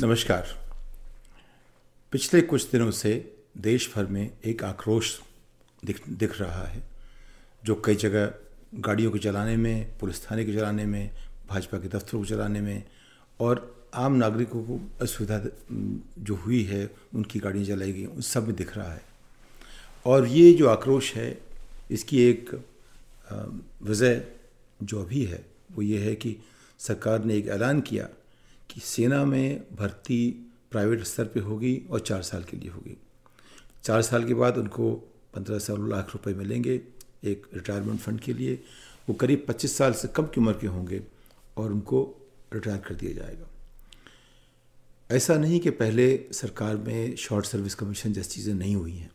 नमस्कार। पिछले कुछ दिनों से देश भर में एक आक्रोश दिख दिख रहा है, जो कई जगह गाड़ियों को चलाने में, पुलिस थाने के चलाने में, भाजपा के दफ्तरों को चलाने में और आम नागरिकों को असुविधा जो हुई है, उनकी गाड़ियाँ चलाई गई, उन सब में दिख रहा है। और ये जो आक्रोश है, इसकी एक वजह जो अभी है, वो ये है कि सरकार ने एक ऐलान किया कि सेना में भर्ती प्राइवेट स्तर पे होगी और चार साल के लिए होगी। चार साल के बाद उनको पंद्रह सोलह लाख रुपए मिलेंगे एक रिटायरमेंट फंड के लिए। वो करीब पच्चीस साल से कम की उम्र के होंगे और उनको रिटायर कर दिया जाएगा। ऐसा नहीं कि पहले सरकार में शॉर्ट सर्विस कमीशन जैसी चीज़ें नहीं हुई हैं,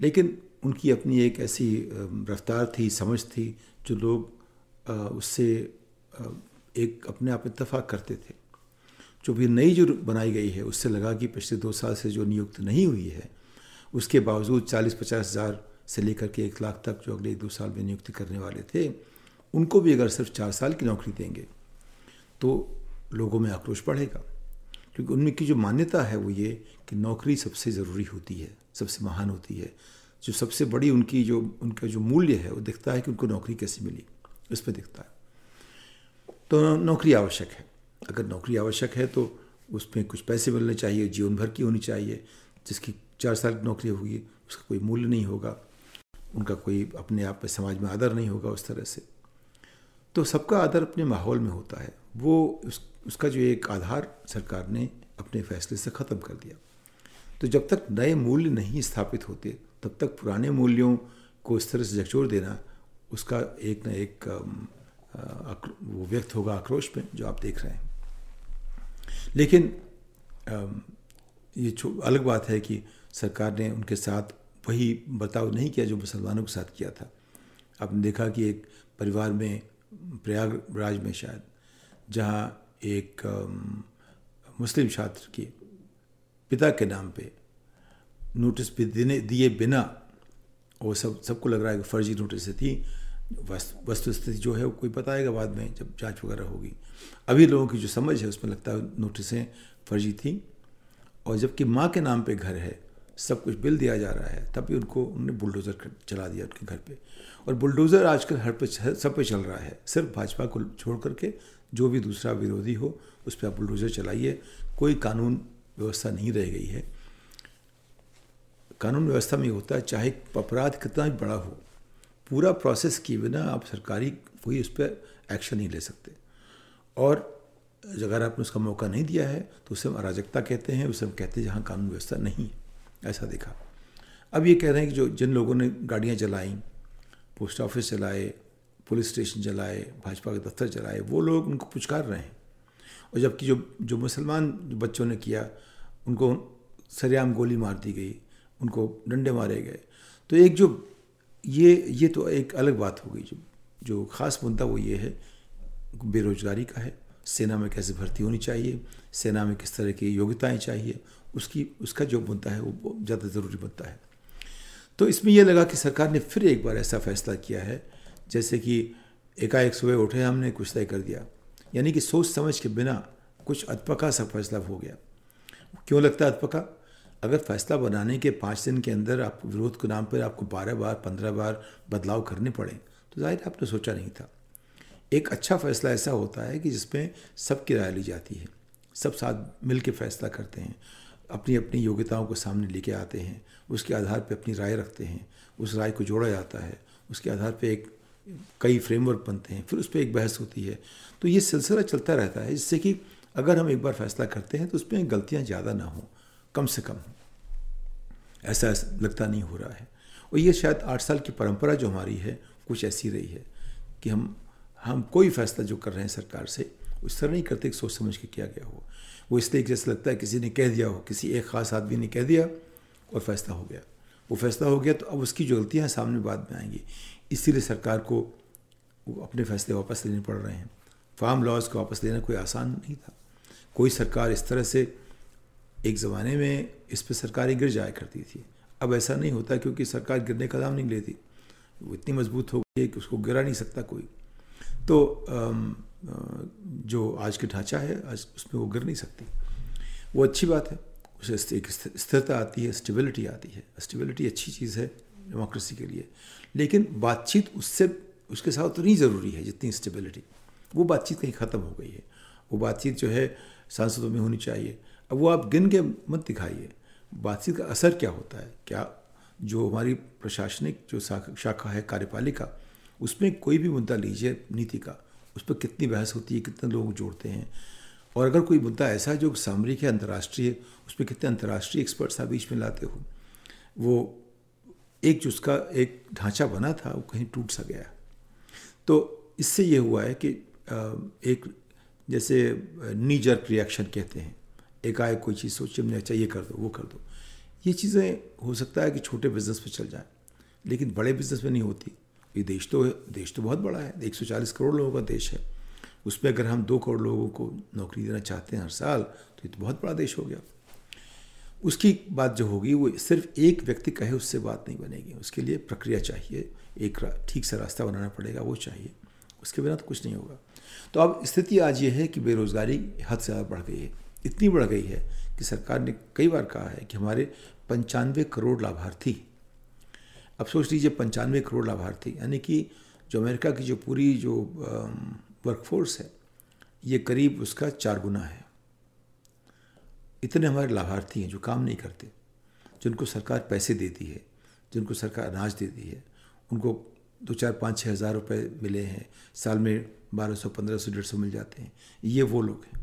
लेकिन उनकी अपनी एक ऐसी रफ्तार थी, समझ थी जो लोग उससे एक अपने आप इतफाक़ करते थे। जो भी नई जो बनाई गई है, उससे लगा कि पिछले दो साल से जो नियुक्त नहीं हुई है, उसके बावजूद चालीस पचास हज़ार से लेकर के एक लाख तक जो अगले दो साल में नियुक्ति करने वाले थे, उनको भी अगर सिर्फ़ चार साल की नौकरी देंगे तो लोगों में आक्रोश बढ़ेगा। क्योंकि उनमें की जो मान्यता है वो ये कि नौकरी सबसे ज़रूरी होती है, सबसे महान होती है। जो सबसे बड़ी उनकी जो, उनका जो मूल्य है, वो दिखता है कि उनको नौकरी कैसे मिली, उस पर दिखता है। तो नौकरी आवश्यक है। अगर नौकरी आवश्यक है तो उसमें कुछ पैसे मिलने चाहिए, जीवन भर की होनी चाहिए। जिसकी चार साल की नौकरी होगी, उसका कोई मूल्य नहीं होगा। उनका कोई अपने आप में समाज में आदर नहीं होगा उस तरह से। तो सबका आदर अपने माहौल में होता है। वो उस, उसका जो एक आधार सरकार ने अपने फैसले से ख़त्म कर दिया। तो जब तक नए मूल्य नहीं स्थापित होते, तब तक पुराने मूल्यों को इस तरह से झकझोर देना, उसका एक न एक वो व्यक्त होगा आक्रोश में, जो आप देख रहे हैं। लेकिन ये अलग बात है कि सरकार ने उनके साथ वही बर्ताव नहीं किया जो मुसलमानों के साथ किया था। आपने देखा कि एक परिवार में, प्रयागराज में शायद, जहाँ एक मुस्लिम छात्र की पिता के नाम पे नोटिस भी देने, दिए बिना, वो सब, सबको लग रहा है कि फर्जी नोटिस थी। वस्तु स्थिति जो है वो कोई बताएगा बाद में जब जाँच वगैरह होगी। अभी लोगों की जो समझ है, उसमें लगता है नोटिसें फर्जी थी और जबकि माँ के नाम पे घर है, सब कुछ बिल दिया जा रहा है तब भी उनको, उन्होंने बुलडोज़र चला दिया उनके घर पे। और बुलडोज़र आजकल हर पे सब पे चल रहा है, सिर्फ़ भाजपा को छोड़ करके जो भी दूसरा विरोधी हो, उस पर आप बुलडोज़र चलाइए, कोई कानून व्यवस्था नहीं रह गई है। कानून व्यवस्था में होता है, चाहे अपराध कितना भी बड़ा हो पूरा प्रोसेस किए बिना आप सरकारी कोई उस पर एक्शन नहीं ले सकते। और अगर आपने उसका मौका नहीं दिया है तो उसे हम अराजकता कहते हैं, उसे हम कहते हैं जहाँ कानून व्यवस्था नहीं ऐसा देखा। अब ये कह रहे हैं कि जो जिन लोगों ने गाड़ियाँ चलाई पोस्ट ऑफ़िस चलाए पुलिस स्टेशन चलाए, भाजपा के दफ्तर चलाए, वो लोग उनको पुचकार रहे हैं। और जबकि जो जो मुसलमान बच्चों ने किया, उनको सरेआम गोली मार दी गई, उनको डंडे मारे गए। तो एक जो ये ये तो एक अलग बात हो गई जो जो ख़ास मुद्दा वो ये है, बेरोजगारी का है। सेना में कैसे भर्ती होनी चाहिए, सेना में किस तरह की योग्यताएँ चाहिए, उसकी, उसका जो मुद्दा है वो ज़्यादा ज़रूरी मुद्दा है। तो इसमें यह लगा कि सरकार ने फिर एक बार ऐसा फैसला किया है, जैसे कि एकाएक सुबह उठे हमने, कुछ तय कर दिया। यानी कि सोच समझ के बिना कुछ अधपका सा फैसला हो गया। क्यों लगता है अधपका अगर फैसला बनाने के पाँच दिन के अंदर आप विरोध के नाम पर आपको बारह बार, पंद्रह बार बदलाव करने पड़े तो ज़ाहिर आपने सोचा नहीं था। एक अच्छा फैसला ऐसा होता है कि जिसमें सबकी राय ली जाती है, सब साथ मिल के फैसला करते हैं अपनी अपनी योग्यताओं को सामने लेके आते हैं, उसके आधार पर अपनी राय रखते हैं, उस राय को जोड़ा जाता है, उसके आधार पर एक कई फ्रेमवर्क बनते हैं, फिर उस पर एक बहस होती है। तो ये सिलसिला चलता रहता है, जिससे कि अगर हम एक बार फैसला करते हैं तो उसमें गलतियाँ ज़्यादा ना हों। कम से कम। ऐसा लगता नहीं हो रहा है। और ये शायद आठ साल की परंपरा जो हमारी है, कुछ ऐसी रही है कि हम हम कोई फैसला जो कर रहे हैं सरकार से, उस तरह नहीं करते कि सोच समझ के किया गया हो। वो इसलिए जैसे लगता है किसी ने कह दिया हो, किसी एक ख़ास आदमी ने कह दिया और फैसला हो गया। वो फैसला हो गया तो अब उसकी जो गलतियाँ सामने बाद में आएँगी। इसीलिए सरकार को अपने फैसले वापस लेने पड़ रहे हैं। फार्म लॉज को वापस लेना कोई आसान नहीं था। कोई सरकार इस तरह से एक ज़माने में इस पर सरकारें गिर जाया करती थी। अब ऐसा नहीं होता क्योंकि सरकार गिरने का दाम नहीं लेती। वो इतनी मज़बूत हो गई है कि उसको गिरा नहीं सकता कोई। तो जो आज के ढांचा है, आज उसमें वो गिर नहीं सकती। वो अच्छी बात है। उससे एक स्थिरता आती है, स्टेबिलिटी आती है। स्टेबिलिटी अच्छी चीज़ है डेमोक्रेसी के लिए। लेकिन बातचीत उससे, उसके साथ उतनी तो ज़रूरी है जितनी स्टेबिलिटी। वो बातचीत कहीं ख़त्म हो गई है। वो बातचीत जो है सांसदों में होनी चाहिए। अब वो आप गिन के मत दिखाइए। बातचीत का असर क्या होता है? क्या जो हमारी प्रशासनिक जो शाखा है, कार्यपालिका, उसमें कोई भी मुद्दा लीजिए नीति का, उस पर कितनी बहस होती है, कितने लोग जोड़ते हैं? और अगर कोई मुद्दा ऐसा है जो सामरिक है, अंतर्राष्ट्रीय, उस पर कितने अंतर्राष्ट्रीय एक्सपर्ट्स आप बीच में लाते हो? वो एक जो उसका एक ढांचा बना था, वो कहीं टूट सा गया। तो इससे ये हुआ है कि एक जैसे नी जर्क रिएक्शन कहते हैं। एकाएक कोई चीज़ सोचिए हमने अच्छा ये कर दो, वो कर दो। ये चीज़ें हो सकता है कि छोटे बिज़नेस पे चल जाए, लेकिन बड़े बिज़नेस में नहीं होती। ये देश तो देश तो बहुत बड़ा है 140 करोड़ लोगों का देश है। उसमें अगर हम दो करोड़ लोगों को नौकरी देना चाहते हैं हर साल तो ये तो बहुत बड़ा देश हो गया। उसकी बात जो होगी, वो सिर्फ़ एक व्यक्ति कहे, उससे बात नहीं बनेगी। उसके लिए प्रक्रिया चाहिए, एक ठीक सा रास्ता बनाना पड़ेगा, वो चाहिए। उसके बिना तो कुछ नहीं होगा। तो अब स्थिति आज ये है कि बेरोज़गारी हद से ज़्यादा बढ़ गई है। इतनी बढ़ गई है कि सरकार ने कई बार कहा है कि हमारे पंचानवे करोड़ लाभार्थी, अब सोच लीजिए पंचानवे करोड़ लाभार्थी, यानी कि जो अमेरिका की जो पूरी जो वर्कफोर्स है, ये करीब उसका चार गुना है। इतने हमारे लाभार्थी हैं जो काम नहीं करते, जिनको सरकार पैसे देती है, जिनको सरकार अनाज देती है, उनको दो चार पाँच छः हज़ार रुपये मिले हैं, साल में बारह सौ, पंद्रह सौ, डेढ़ सौ मिल जाते हैं। ये वो लोग हैं।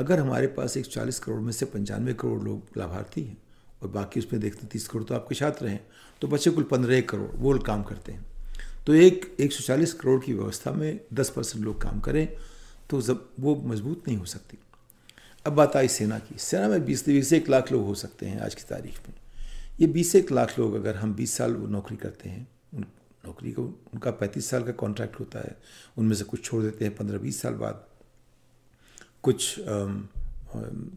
अगर हमारे पास एक चालीस करोड़ में से पंचानवे करोड़ लोग लाभार्थी हैं और बाकी उसमें देखते हैं तीस करोड़ तो आपके छात्र हैं तो बच्चे कुल पंद्रह करोड़, वो काम करते हैं। तो एक एक सौ चालीस करोड़ की व्यवस्था में दस परसेंट लोग काम करें तो जब वो मज़बूत नहीं हो सकती। अब बात आई सेना की। सेना में बीस बीस एक लाख लोग हो सकते हैं आज की तारीख में। ये बीस एक लाख लोग अगर हम बीस साल नौकरी करते हैं नौकरी को, उनका पैंतीस साल का कॉन्ट्रैक्ट होता है, उनमें से कुछ छोड़ देते हैं, पंद्रह बीस साल बाद कुछ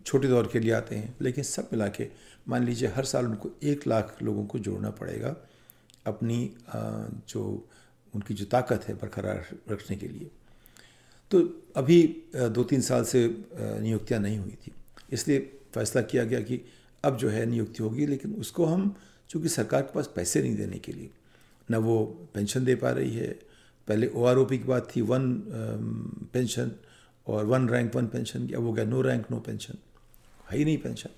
छोटे दौर के लिए आते हैं, लेकिन सब मिला के मान लीजिए हर साल उनको एक लाख लोगों को जोड़ना पड़ेगा अपनी जो उनकी जो ताकत है बरकरार रखने के लिए। तो अभी दो तीन साल से नियुक्तियाँ नहीं हुई थी। इसलिए फैसला किया गया कि अब जो है नियुक्ति होगी, लेकिन उसको हम, चूँकि सरकार के पास पैसे नहीं देने के लिए, न वो पेंशन दे पा रही है। पहले ओआरओपी की बात थी, वन पेंशन और वन रैंक वन पेंशन अब हो गया नो रैंक, नो पेंशन, है ही नहीं पेंशन।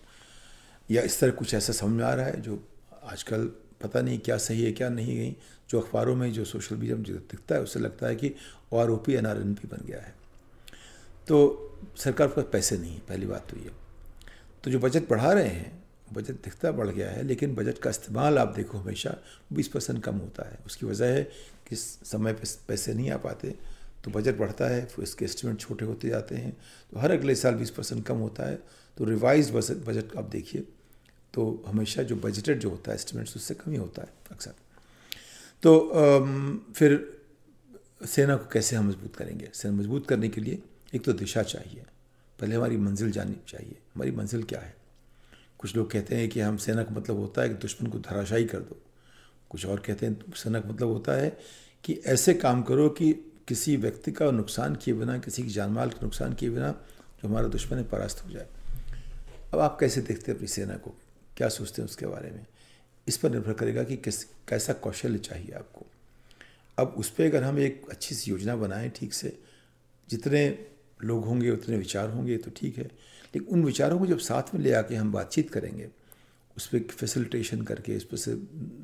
या इस तरह कुछ ऐसा समझ में आ रहा है जो आजकल पता नहीं क्या सही है, क्या नहीं गई जो अखबारों में, जो सोशल मीडिया में जो दिखता है, उससे लगता है कि O R O P N R N P बन गया है। तो सरकार के पास पैसे नहीं है, पहली बात तो ये। तो जो बजट बढ़ा रहे हैं, बजट दिखता बढ़ गया है, लेकिन बजट का इस्तेमाल आप देखो हमेशा बीस परसेंट कम होता है। उसकी वजह है कि समय पर पैसे नहीं आ पाते तो बजट बढ़ता है, फिर इसके एस्टिमेट छोटे होते जाते हैं तो हर अगले साल बीस परसेंट कम होता है तो रिवाइज बजट आप देखिए तो हमेशा जो बजटेड जो होता है एस्टिमेट्स उससे कम ही होता है, अक्सर। तो फिर सेना को कैसे हम मज़बूत करेंगे? सेना मज़बूत करने के लिए एक तो दिशा चाहिए। पहले हमारी मंजिल जाननी चाहिए। हमारी मंजिल क्या है? कुछ लोग कहते हैं कि हम सेना का मतलब होता है कि दुश्मन को धराशाई कर दो। कुछ और कहते हैं सेना का मतलब होता है कि ऐसे काम करो कि किसी व्यक्ति का नुकसान किए बिना, किसी की जान माल का नुकसान किए बिना जो हमारा दुश्मन है, परास्त हो जाए। अब आप कैसे देखते हैं अपनी सेना को? क्या सोचते हैं उसके बारे में? इस पर निर्भर करेगा कि किस, कैसा कौशल्य चाहिए आपको। अब उस पर अगर हम एक अच्छी सी योजना बनाएँ ठीक से, जितने लोग होंगे, उतने विचार होंगे तो ठीक है। लेकिन उन विचारों को जब साथ में ले आके हम बातचीत करेंगे, उस पर फैसिलिटेशन करके इस पर से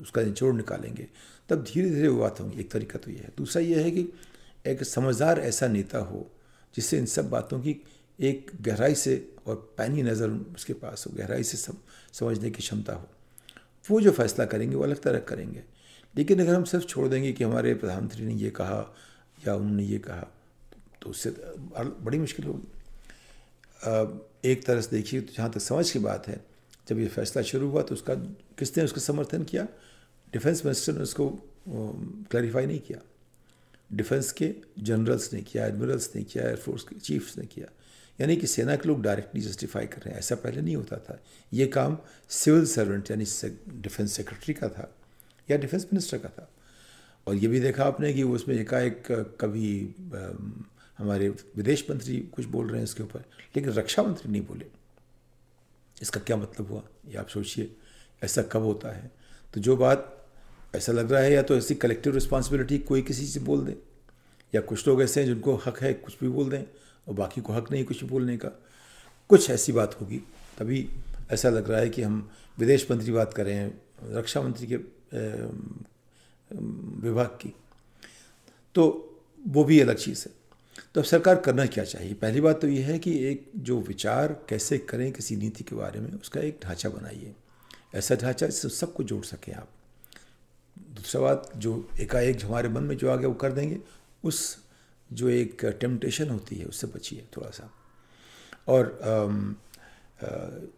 उसका निचोड़ निकालेंगे, तब धीरे धीरे वो बात होंगी। एक तरीका तो ये है। दूसरा ये है कि एक समझदार ऐसा नेता हो जिससे इन सब बातों की एक गहराई से और पैनी नज़र उसके पास हो गहराई से सम, समझने की क्षमता हो। वो जो फैसला करेंगे वो अलग तरह करेंगे। लेकिन अगर हम सिर्फ़ छोड़ देंगे कि हमारे प्रधानमंत्री ने ये कहा या उन्होंने ये कहा तो उससे बड़ी मुश्किल होगी। एक तरह से देखिए तो जहाँ तक समझ की बात है जब ये फैसला शुरू हुआ तो उसका किसने उसका समर्थन किया? डिफेंस मिनिस्टर ने उसको क्लैरिफाई नहीं किया। डिफेंस के जनरल्स ने किया, एडमिरल्स ने किया एयरफोर्स के चीफ्स ने किया। यानी कि सेना के लोग डायरेक्टली जस्टिफाई कर रहे हैं। ऐसा पहले नहीं होता था। ये काम सिविल सर्वेंट, यानी डिफेंस सेक्रेटरी का था या डिफेंस मिनिस्टर का था। और ये भी देखा आपने कि उसमें एकाएक कभी हमारे विदेश मंत्री कुछ बोल रहे हैं इसके ऊपर, लेकिन रक्षा मंत्री नहीं बोले। इसका क्या मतलब हुआ? ये आप सोचिए। ऐसा कब होता है? तो जो बात ऐसा लग रहा है या तो ऐसी कलेक्टिव रिस्पॉन्सिबिलिटी कोई किसी से बोल दे, या कुछ लोग ऐसे हैं जिनको हक है कुछ भी बोल दें और बाकी को हक नहीं कुछ भी बोलने का। कुछ ऐसी बात होगी। तभी ऐसा लग रहा है कि हम विदेश मंत्री बात कर रहे हैं, रक्षा मंत्री के विभाग की। तो वो भी अलग चीज़ है। तो अब सरकार करना क्या चाहिए? पहली बात तो ये है कि एक जो विचार कैसे करें किसी नीति के बारे में, उसका एक ढांचा बनाइए। ऐसा ढांचा जिससे सबको जोड़ सकें आप। बात जो एकाएक हमारे मन में जो आ गया वो कर देंगे। उस जो एक टेम्पटेशन होती है उससे बचिए थोड़ा सा और आम, आ,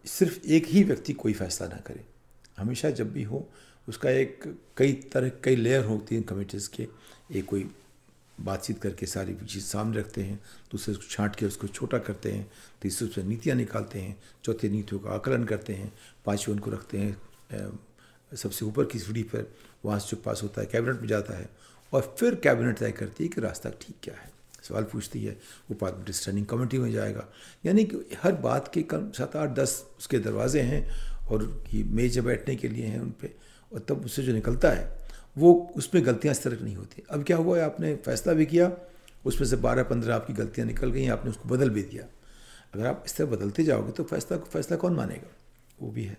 सिर्फ़ एक ही व्यक्ति कोई फैसला ना करे। हमेशा जब भी हो उसका एक कई तरह कई लेयर होती हैं कमिटीज़ के। एक कोई बातचीत करके सारी चीज़ सामने रखते हैं दूसरे उसको छाँट के उसको छोटा करते हैं तीसरे उससे नीतियाँ निकालते हैं चौथे नीतियों का आकलन करते हैं पाँचवें उनको रखते हैं सबसे ऊपर की सीढ़ी पर। वहाँ से जो पास होता है, कैबिनेट में जाता है और फिर कैबिनेट तय करती है कि रास्ता ठीक क्या है। सवाल पूछती है, वो पार्लियामेंट्री स्टैंडिंग कमेटी में जाएगा। यानी कि हर बात के कम सात आठ दस उसके दरवाजे हैं और ये मेज बैठने के लिए हैं उन पर और तब उससे जो निकलता है, वो उसमें गलतियाँ इस तरह नहीं होती। अब क्या हुआ है आपने फैसला भी किया, उसमें से बारह पंद्रह आपकी गलतियाँ निकल गई, आपने उसको बदल भी दिया। अगर आप इस तरह बदलते जाओगे तो फैसला फैसला कौन मानेगा? वो भी है।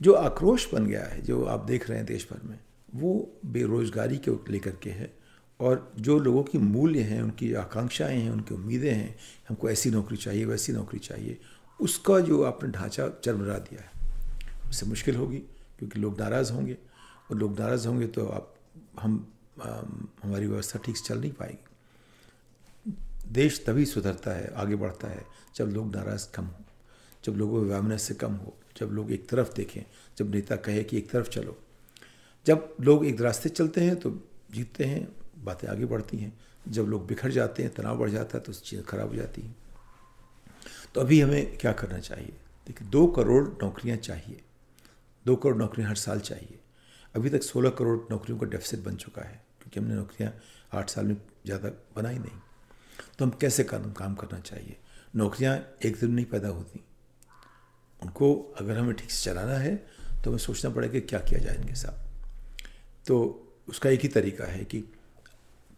जो आक्रोश बन गया है, जो आप देख रहे हैं देश भर में वो बेरोजगारी के लेकर के है और जो लोगों की मूल्य हैं उनकी आकांक्षाएँ हैं उनकी उम्मीदें हैं हमको ऐसी नौकरी चाहिए वैसी नौकरी चाहिए उसका जो आपने ढांचा चरमरा दिया है। उससे मुश्किल होगी क्योंकि लोग नाराज़ होंगे और लोग नाराज़ होंगे तो आप हम आ, हमारी व्यवस्था ठीक से चल नहीं पाएगी। देश तभी सुधरता है आगे बढ़ता है जब लोग नाराज़ कम हो जब लोगों में व्यामनस से कम हो जब लोग एक तरफ़ देखें जब नेता कहे कि एक तरफ़ चलो जब लोग एक रास्ते चलते हैं तो जीतते हैं, बातें आगे बढ़ती हैं। जब लोग बिखर जाते हैं, तनाव बढ़ जाता है तो चीज़ें खराब हो जाती हैं। तो अभी हमें क्या करना चाहिए? देखिए, दो करोड़ नौकरियाँ चाहिए। दो करोड़ नौकरियाँ हर साल चाहिए। अभी तक सोलह करोड़ नौकरियों का डेफिसिट बन चुका है, क्योंकि हमने नौकरियाँ आठ साल में ज़्यादा बनाई नहीं। तो हम कैसे काम काम करना चाहिए? नौकरियाँ एक दिन नहीं पैदा होती। उनको अगर हमें ठीक से चलाना है तो हमें सोचना पड़ेगा कि क्या किया जाए इनके साथ। तो उसका एक ही तरीका है कि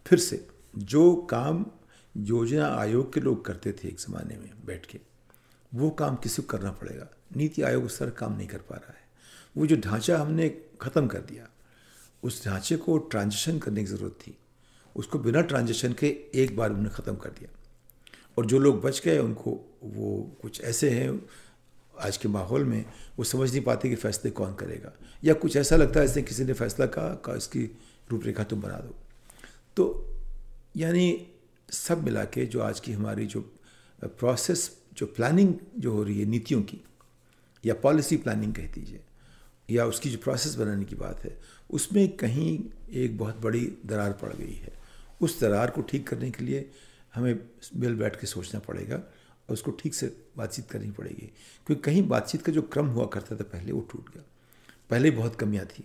फिर से जो काम योजना आयोग के लोग करते थे एक ज़माने में बैठ के, वो काम किसी को करना पड़ेगा? नीति आयोग उस तरह काम नहीं कर पा रहा है। वो जो ढांचा हमने ख़त्म कर दिया, उस ढांचे को ट्रांजिशन करने की ज़रूरत थी। उसको बिना ट्रांजिशन के एक बार उन्होंने ख़त्म कर दिया। और जो लोग बच गए, उनको वो कुछ ऐसे हैं आज के माहौल में, वो समझ नहीं पाते कि फैसले कौन करेगा। या कुछ ऐसा लगता है जैसे किसी ने फैसला कहा का इसकी रूपरेखा तुम बना दो। तो यानी सब मिला के जो आज की हमारी जो प्रोसेस जो प्लानिंग जो हो रही है नीतियों की, या पॉलिसी प्लानिंग कह दीजिए, या उसकी जो प्रोसेस बनाने की बात है, उसमें कहीं एक बहुत बड़ी दरार पड़ गई है। उस दरार को ठीक करने के लिए हमें मिल बैठ के सोचना पड़ेगा और उसको ठीक से बातचीत करनी पड़ेगी। क्योंकि कहीं बातचीत का जो क्रम हुआ करता था, पहले वो टूट गया। पहले बहुत कमियाँ थी।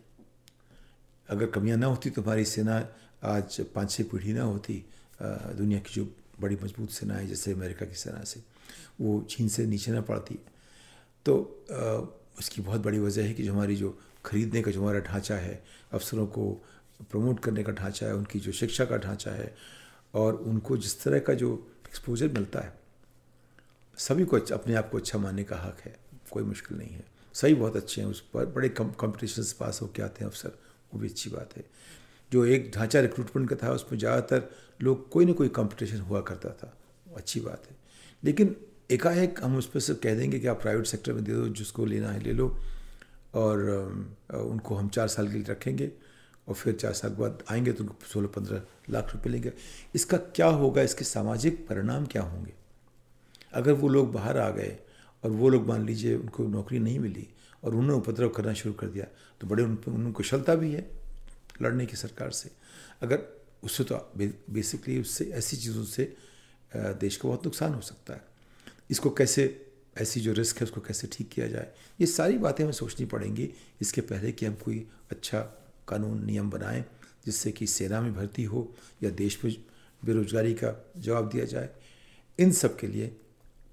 अगर कमियाँ ना होती तो हमारी सेना आज पाँच छः पीढ़ी ना होती दुनिया की जो बड़ी मज़बूत सेना है, जैसे अमेरिका की सेना से, वो चीन से नीचे ना पड़ती। तो उसकी बहुत बड़ी वजह है कि जो हमारी जो खरीदने का जो हमारा ढांचा है, अफसरों को प्रमोट करने का ढांचा है, उनकी जो शिक्षा का ढांचा है, और उनको जिस तरह का जो एक्सपोजर मिलता है सभी को अपने आप को अच्छा मानने का हक है। कोई मुश्किल नहीं है। सही बहुत अच्छे हैं, उस पर बड़े कॉम्पिटिशन से पास होकर आते हैं अफसर। वो भी अच्छी बात है। जो एक ढांचा रिक्रूटमेंट का था, उसमें ज़्यादातर लोग कोई ना कोई कंपटीशन हुआ करता था। अच्छी बात है। लेकिन एकाएक हम उस पर से कह देंगे कि आप प्राइवेट सेक्टर में दे दो, जिसको लेना है ले लो। और उनको हम चार साल के लिए रखेंगे और फिर चार साल के बाद आएँगे तो सोलह पंद्रह लाख रुपए लेंगे। इसका क्या होगा? इसके सामाजिक परिणाम क्या होंगे? अगर वो लोग बाहर आ गए और वो लोग मान लीजिए उनको नौकरी नहीं मिली और उन्होंने उपद्रव करना शुरू कर दिया तो बड़े उन उन कुशलता भी है लड़ने की सरकार से। अगर उससे तो बेसिकली उससे ऐसी चीज़ों से देश को बहुत नुकसान हो सकता है। इसको कैसे, ऐसी जो रिस्क है उसको कैसे ठीक किया जाए, ये सारी बातें हमें सोचनी पड़ेंगी। इसके पहले कि हम कोई अच्छा कानून नियम बनाएँ जिससे कि सेना में भर्ती हो या देश में बेरोजगारी का जवाब दिया जाए। इन सब के लिए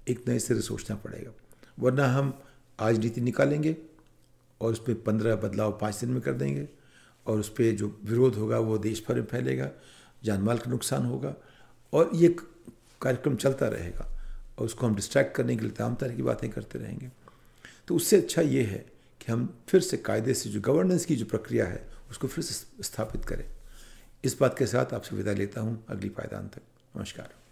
एक नए सिरे सोचना पड़ेगा। वरना हम आज नीति निकालेंगे और उस पर पंद्रह बदलाव पाँच दिन में कर देंगे और उस पर जो विरोध होगा वो देश भर में फैलेगा, जान माल का नुकसान होगा और ये कार्यक्रम चलता रहेगा और उसको हम डिस्ट्रैक्ट करने के लिए तमाम तरह की बातें करते रहेंगे। तो उससे अच्छा ये है कि हम फिर से कायदे से जो गवर्नेंस की जो प्रक्रिया है, उसको फिर से, स्थापित करें। इस बात के साथ आपसे विदा लेता हूँ। अगली पायदान तक। नमस्कार।